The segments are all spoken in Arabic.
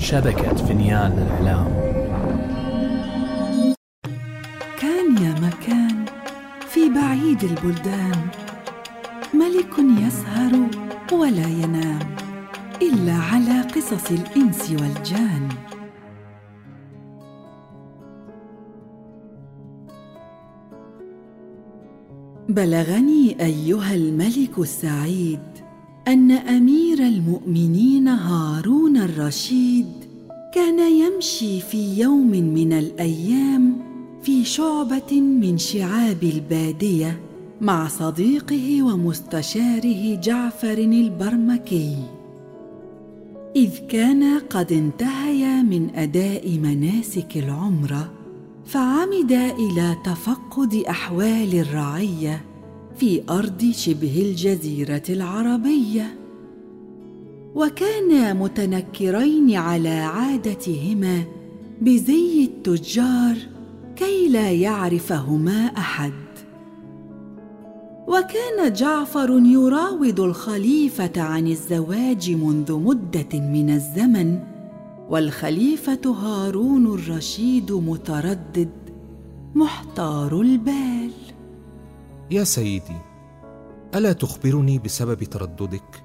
شبكة فنيان الإعلام كان يا مكان في بعيد البلدان. ملك يسهر ولا ينام إلا على قصص الإنس والجان. بلغني أيها الملك السعيد أن أمير المؤمنين هارون الرشيد كان يمشي في يوم من الأيام في شعبة من شعاب البادية مع صديقه ومستشاره جعفر البرمكي. إذ كانا قد انتهيا من أداء مناسك العمره فعمدا إلى تفقد أحوال الرعية في أرض شبه الجزيرة العربية. وكانا متنكرين على عادتهما بزي التجار كي لا يعرفهما أحد. وكان جعفر يراود الخليفة عن الزواج منذ مدة من الزمن والخليفة هارون الرشيد متردد محتار البال. يا سيدي ألا تخبرني بسبب ترددك؟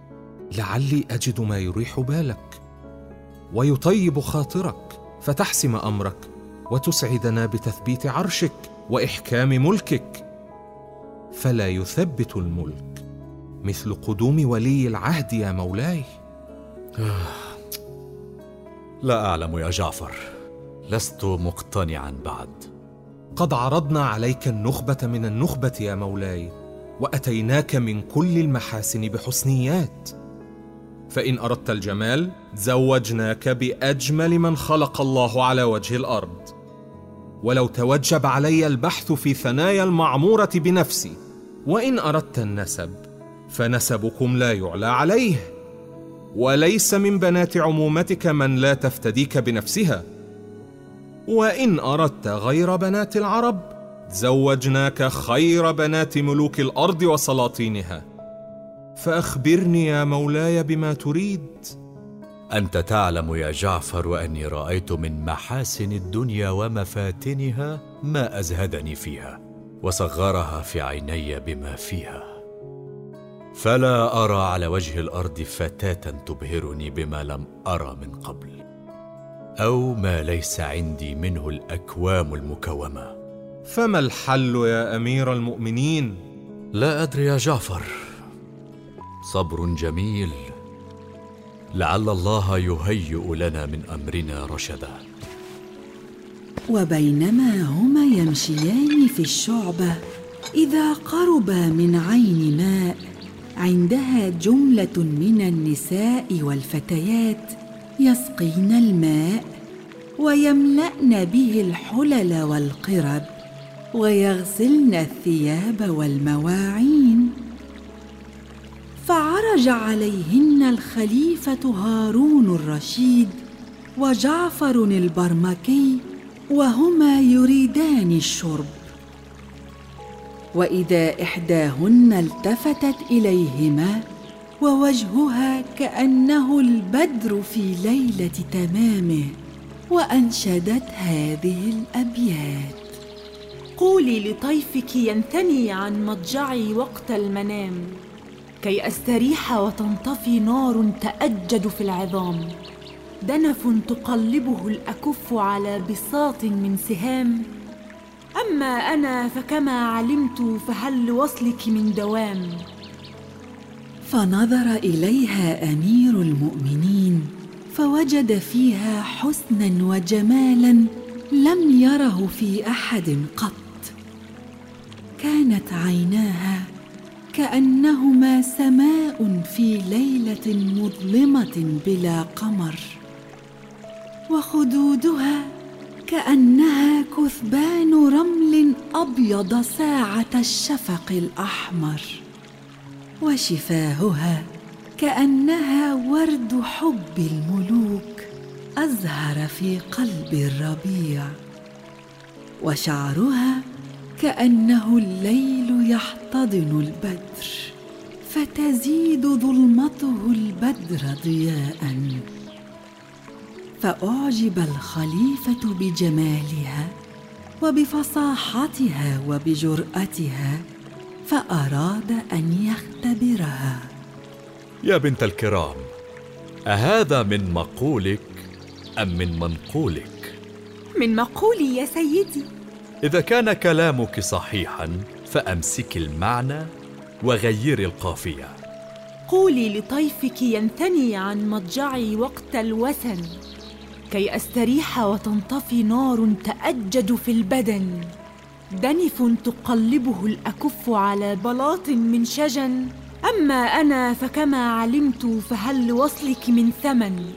لعلي أجد ما يريح بالك. ويطيب خاطرك فتحسم أمرك وتسعدنا بتثبيت عرشك وإحكام ملكك. فلا يثبت الملك مثل قدوم ولي العهد يا مولاي. آه. لا أعلم يا جعفر لست مقتنعا بعد. قد عرضنا عليك النخبة من النخبة يا مولاي وأتيناك من كل المحاسن بحسنيات. فإن أردت الجمال زوجناك بأجمل من خلق الله على وجه الأرض. ولو توجب علي البحث في ثنايا المعمورة بنفسي وإن أردت النسب فنسبكم لا يعلى عليه. وليس من بنات عمومتك من لا تفتديك بنفسها. وإن أردت غير بنات العرب زوجناك خير بنات ملوك الأرض وسلاطينها. فأخبرني يا مولاي بما تريد. أنت تعلم يا جعفر واني رأيت من محاسن الدنيا ومفاتنها ما أزهدني فيها وصغرها في عيني بما فيها. فلا أرى على وجه الأرض فتاة تبهرني بما لم ارى من قبل أو ما ليس عندي منه الأكوام المكومة. فما الحل يا أمير المؤمنين؟ لا أدري يا جعفر. صبر جميل. لعل الله يهيئ لنا من أمرنا رشدا. وبينما هما يمشيان في الشعبه إذا قربا من عين ماء عندها جملة من النساء والفتيات يسقين الماء ويملأن به الحلل والقرب ويغسلن الثياب والمواعين فعرج عليهن الخليفة هارون الرشيد وجعفر البرمكي وهما يريدان الشرب. وإذا إحداهن التفتت إليهما ووجهها كأنه البدر في ليلة تمامه وأنشدت هذه الأبيات. قولي لطيفك ينثني عن مضجعي وقت المنام. كي أستريح وتنطفي نار تأجج في العظام. دنف تقلبه الأكف على بساط من سهام. أما أنا فكما علمت فهل لوصلك من دوام؟ فنظر إليها أمير المؤمنين فوجد فيها حسنا وجمالا لم يره في أحد قط. كانت عيناها كأنهما سماء في ليلة مظلمة بلا قمر وخدودها كأنها كثبان رمل أبيض ساعة الشفق الأحمر وشفاهها كأنها ورد حب الملوك أزهر في قلب الربيع وشعرها كأنه الليل يحتضن البدر فتزيد ظلمته البدر ضياء. فأعجب الخليفة بجمالها وبفصاحتها وبجرأتها فأراد أن يختبرها. يا بنت الكرام أهذا من مقولك أم من منقولك؟ من مقولي يا سيدي. إذا كان كلامك صحيحا فأمسك المعنى وغيري القافية. قولي لطيفك ينثني عن مضجعي وقت الوثن كي أستريح وتنطفي نار تأجج في البدن. دنف تقلبه الأكف على بلاط من شجن. أما أنا فكما علمت فهل لوصلك من ثمن؟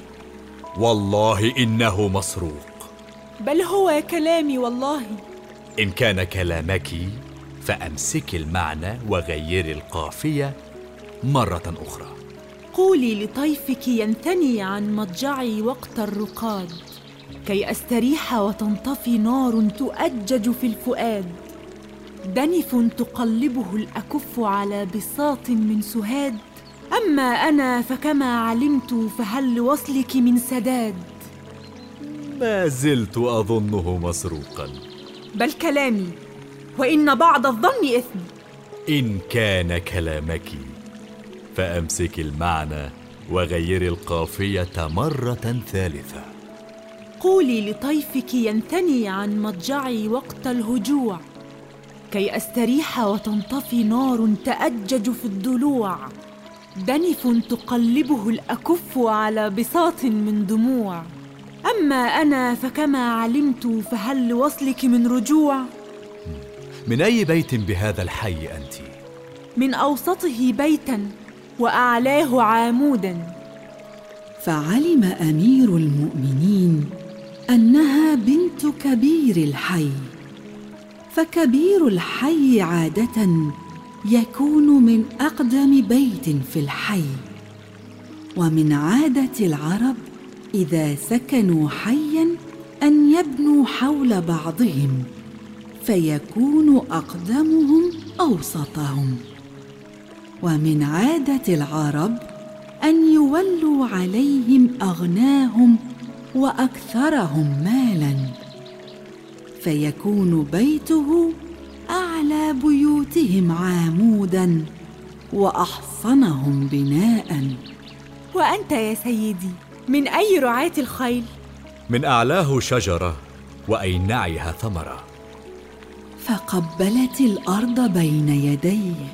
والله إنه مسروق. بل هو كلامي والله. إن كان كلامك فامسكي المعنى وغيري القافية مرة أخرى. قولي لطيفك ينثني عن مضجعي وقت الرقاد. كي أستريح وتنطفي نار تؤجج في الفؤاد. دنف تقلبه الأكف على بساط من سهاد. أما أنا فكما علمت فهل لوصلك من سداد؟ ما زلت أظنه مسروقا. بل كلامي وإن بعض الظن إثم. إن كان كلامك فأمسك المعنى وغيري القافية مرة ثالثة. قولي لطيفك ينثني عن مضجعي وقت الهجوع. كي أستريح وتنطفي نار تأجج في الضلوع. دنف تقلبه الأكف على بساط من دموع. أما أنا فكما علمت فهل لوصلك من رجوع؟ من أي بيت بهذا الحي أنت؟ من أوسطه بيتا وأعلاه عامودا. فعلم أمير المؤمنين أنها بنت كبير الحي فكبير الحي عادة يكون من أقدم بيت في الحي ومن عادة العرب إذا سكنوا حيا أن يبنوا حول بعضهم فيكون أقدمهم أوسطهم. ومن عادة العرب أن يولوا عليهم أغناهم وأكثرهم مالا. فيكون بيته أعلى بيوتهم عامودا وأحصنهم بناء. وأنت يا سيدي؟ من أي رعاة الخيل؟ من أعلاه شجرة واينعها ثمرة. فقبلت الأرض بين يديه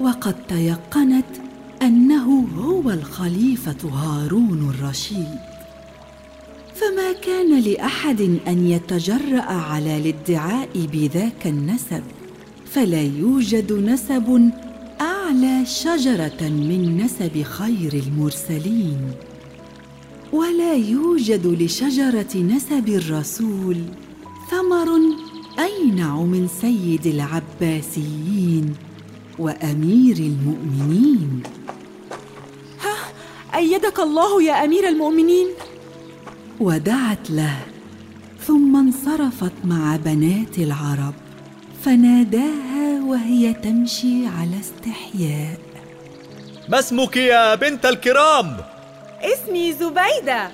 وقد تيقنت أنه هو الخليفة هارون الرشيد. فما كان لأحد أن يتجرأ على الادعاء بذاك النسب فلا يوجد نسب أعلى شجرة من نسب خير المرسلين. ولا يوجد لشجرة نسب الرسول ثمر أينع من سيد العباسيين وأمير المؤمنين. ها أيدك الله يا أمير المؤمنين؟ ودعت له ثم انصرفت مع بنات العرب فناداها وهي تمشي على استحياء. ما اسمك يا بنت الكرام؟ اسمي زبيدة.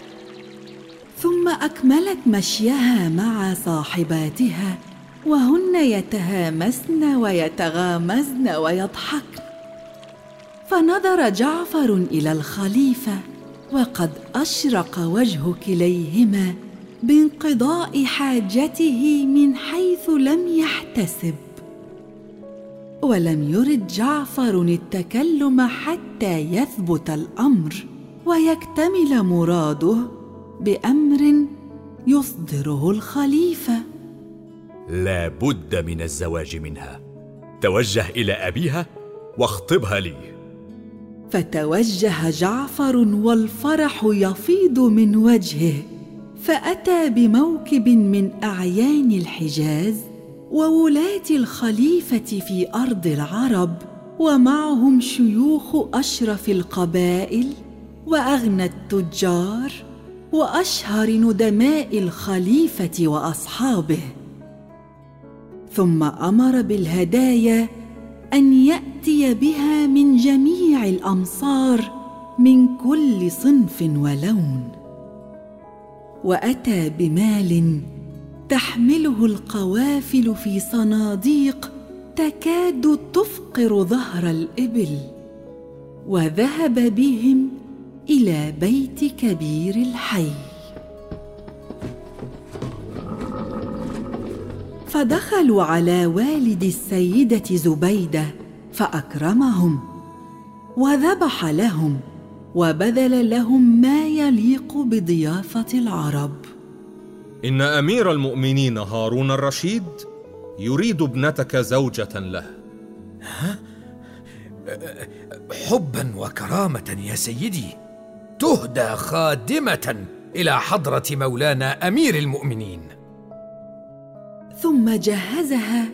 ثم أكملت مشيها مع صاحباتها وهن يتهامسن ويتغامزن ويضحكن. فنظر جعفر إلى الخليفة وقد أشرق وجه كليهما بانقضاء حاجته من حيث لم يحتسب. ولم يرد جعفر التكلم حتى يثبت الأمر. ويكتمل مراده بأمر يصدره الخليفة. لا بد من الزواج منها. توجه إلى أبيها واخطبها لي. فتوجه جعفر والفرح يفيض من وجهه فأتى بموكب من أعيان الحجاز وولاة الخليفة في أرض العرب ومعهم شيوخ أشرف القبائل وأغنى التجار وأشهر ندماء الخليفة وأصحابه. ثم أمر بالهدايا أن يأتي بها من جميع الأمصار من كل صنف ولون. وأتى بمال تحمله القوافل في صناديق تكاد تفقر ظهر الإبل وذهب بهم إلى بيت كبير الحي. فدخلوا على والد السيدة زبيدة فأكرمهم وذبح لهم وبذل لهم ما يليق بضيافة العرب. إن أمير المؤمنين هارون الرشيد يريد ابنتك زوجة له. حبا وكرامة يا سيدي. تهدى خادمة إلى حضرة مولانا أمير المؤمنين. ثم جهزها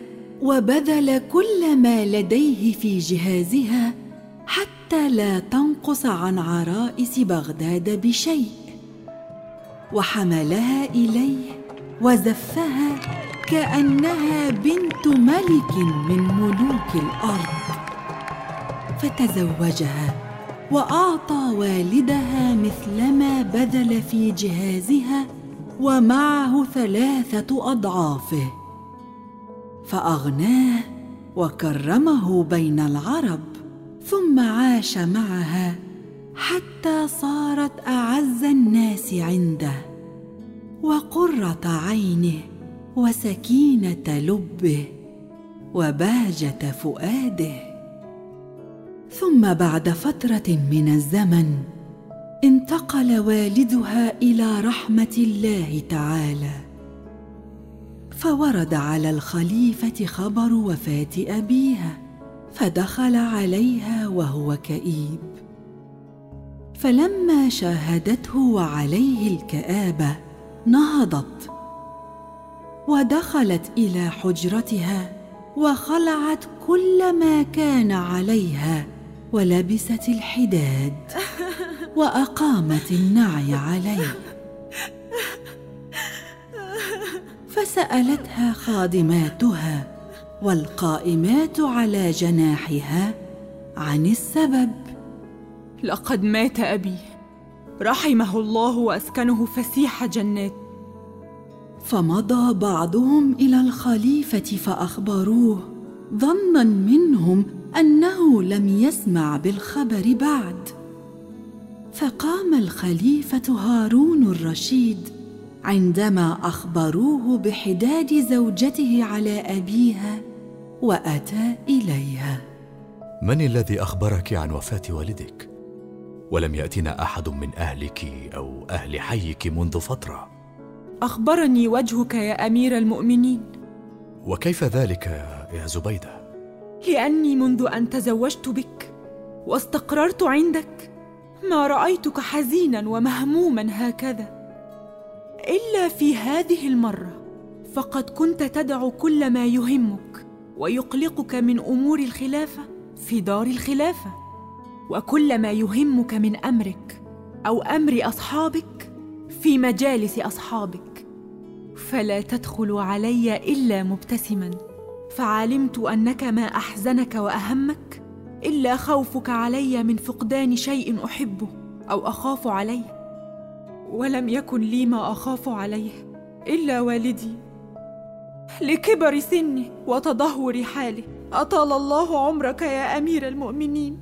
وبذل كل ما لديه في جهازها حتى لا تنقص عن عرائس بغداد بشيء. وحملها إليه وزفها كأنها بنت ملك من ملوك الأرض. فتزوجها وأعطى والدها مثلما بذل في جهازها ومعه ثلاثة أضعافه. فأغناه وكرمه بين العرب ثم عاش معها حتى صارت أعز الناس عنده. وقرة عينه وسكينة لبه وبهجة فؤاده. ثم بعد فترة من الزمن انتقل والدها إلى رحمة الله تعالى. فورد على الخليفة خبر وفاة أبيها فدخل عليها وهو كئيب. فلما شاهدته وعليه الكآبة نهضت. ودخلت إلى حجرتها وخلعت كل ما كان عليها. ولبست الحداد وأقامت النعي عليه. فسألتها خادماتها والقائمات على جناحها عن السبب. لقد مات أبي. رحمه الله وأسكنه فسيح جنات. فمضى بعضهم إلى الخليفة فأخبروه ظنا منهم أنه لم يسمع بالخبر بعد. فقام الخليفة هارون الرشيد عندما أخبروه بحداد زوجته على أبيها وأتى إليها. من الذي أخبرك عن وفاة والدك؟ ولم يأتنا أحد من أهلك أو أهل حيك منذ فترة. أخبرني وجهك يا أمير المؤمنين. وكيف ذلك يا زبيدة؟ لأني منذ أن تزوجت بك واستقررت عندك ما رأيتك حزينا ومهموما هكذا. إلا في هذه المرة فقد كنت تدع كل ما يهمك ويقلقك من أمور الخلافة في دار الخلافة وكل ما يهمك من أمرك أو أمر أصحابك في مجالس أصحابك. فلا تدخل علي إلا مبتسما. فعلمت أنك ما أحزنك وأهمك إلا خوفك علي من فقدان شيء أحبه أو أخاف عليه. ولم يكن لي ما أخاف عليه إلا والدي. لكبر سنه وتدهور حاله أطال الله عمرك يا أمير المؤمنين.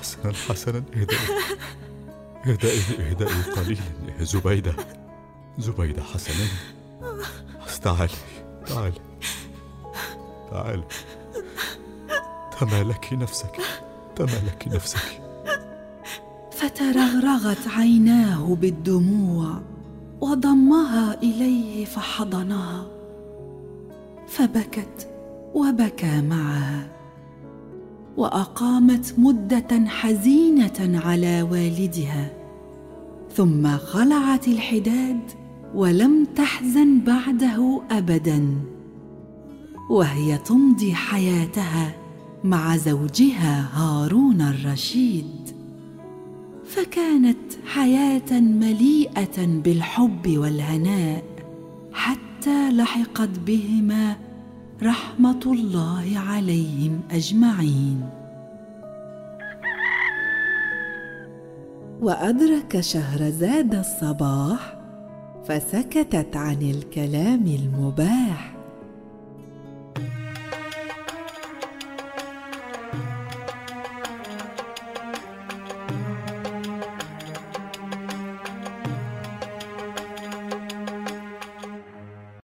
حسنا حسنا. اهدئي اهدئي اهدئي قليلا. يا زبيدة زبيدة حسنا. تعالي تعالي تعالي تمالكي نفسك. تمالكي نفسك. فترغرغت عيناه بالدموع وضمها إليه فحضنها فبكت وبكى معها وأقامت مدة حزينة على والدها. ثم خلعت الحداد ولم تحزن بعده ابدا. وهي تمضي حياتها مع زوجها هارون الرشيد. فكانت حياة مليئة بالحب والهناء حتى لحقت بهما رحمة الله عليهم أجمعين. وأدرك شهرزاد الصباح فسكتت عن الكلام المباح.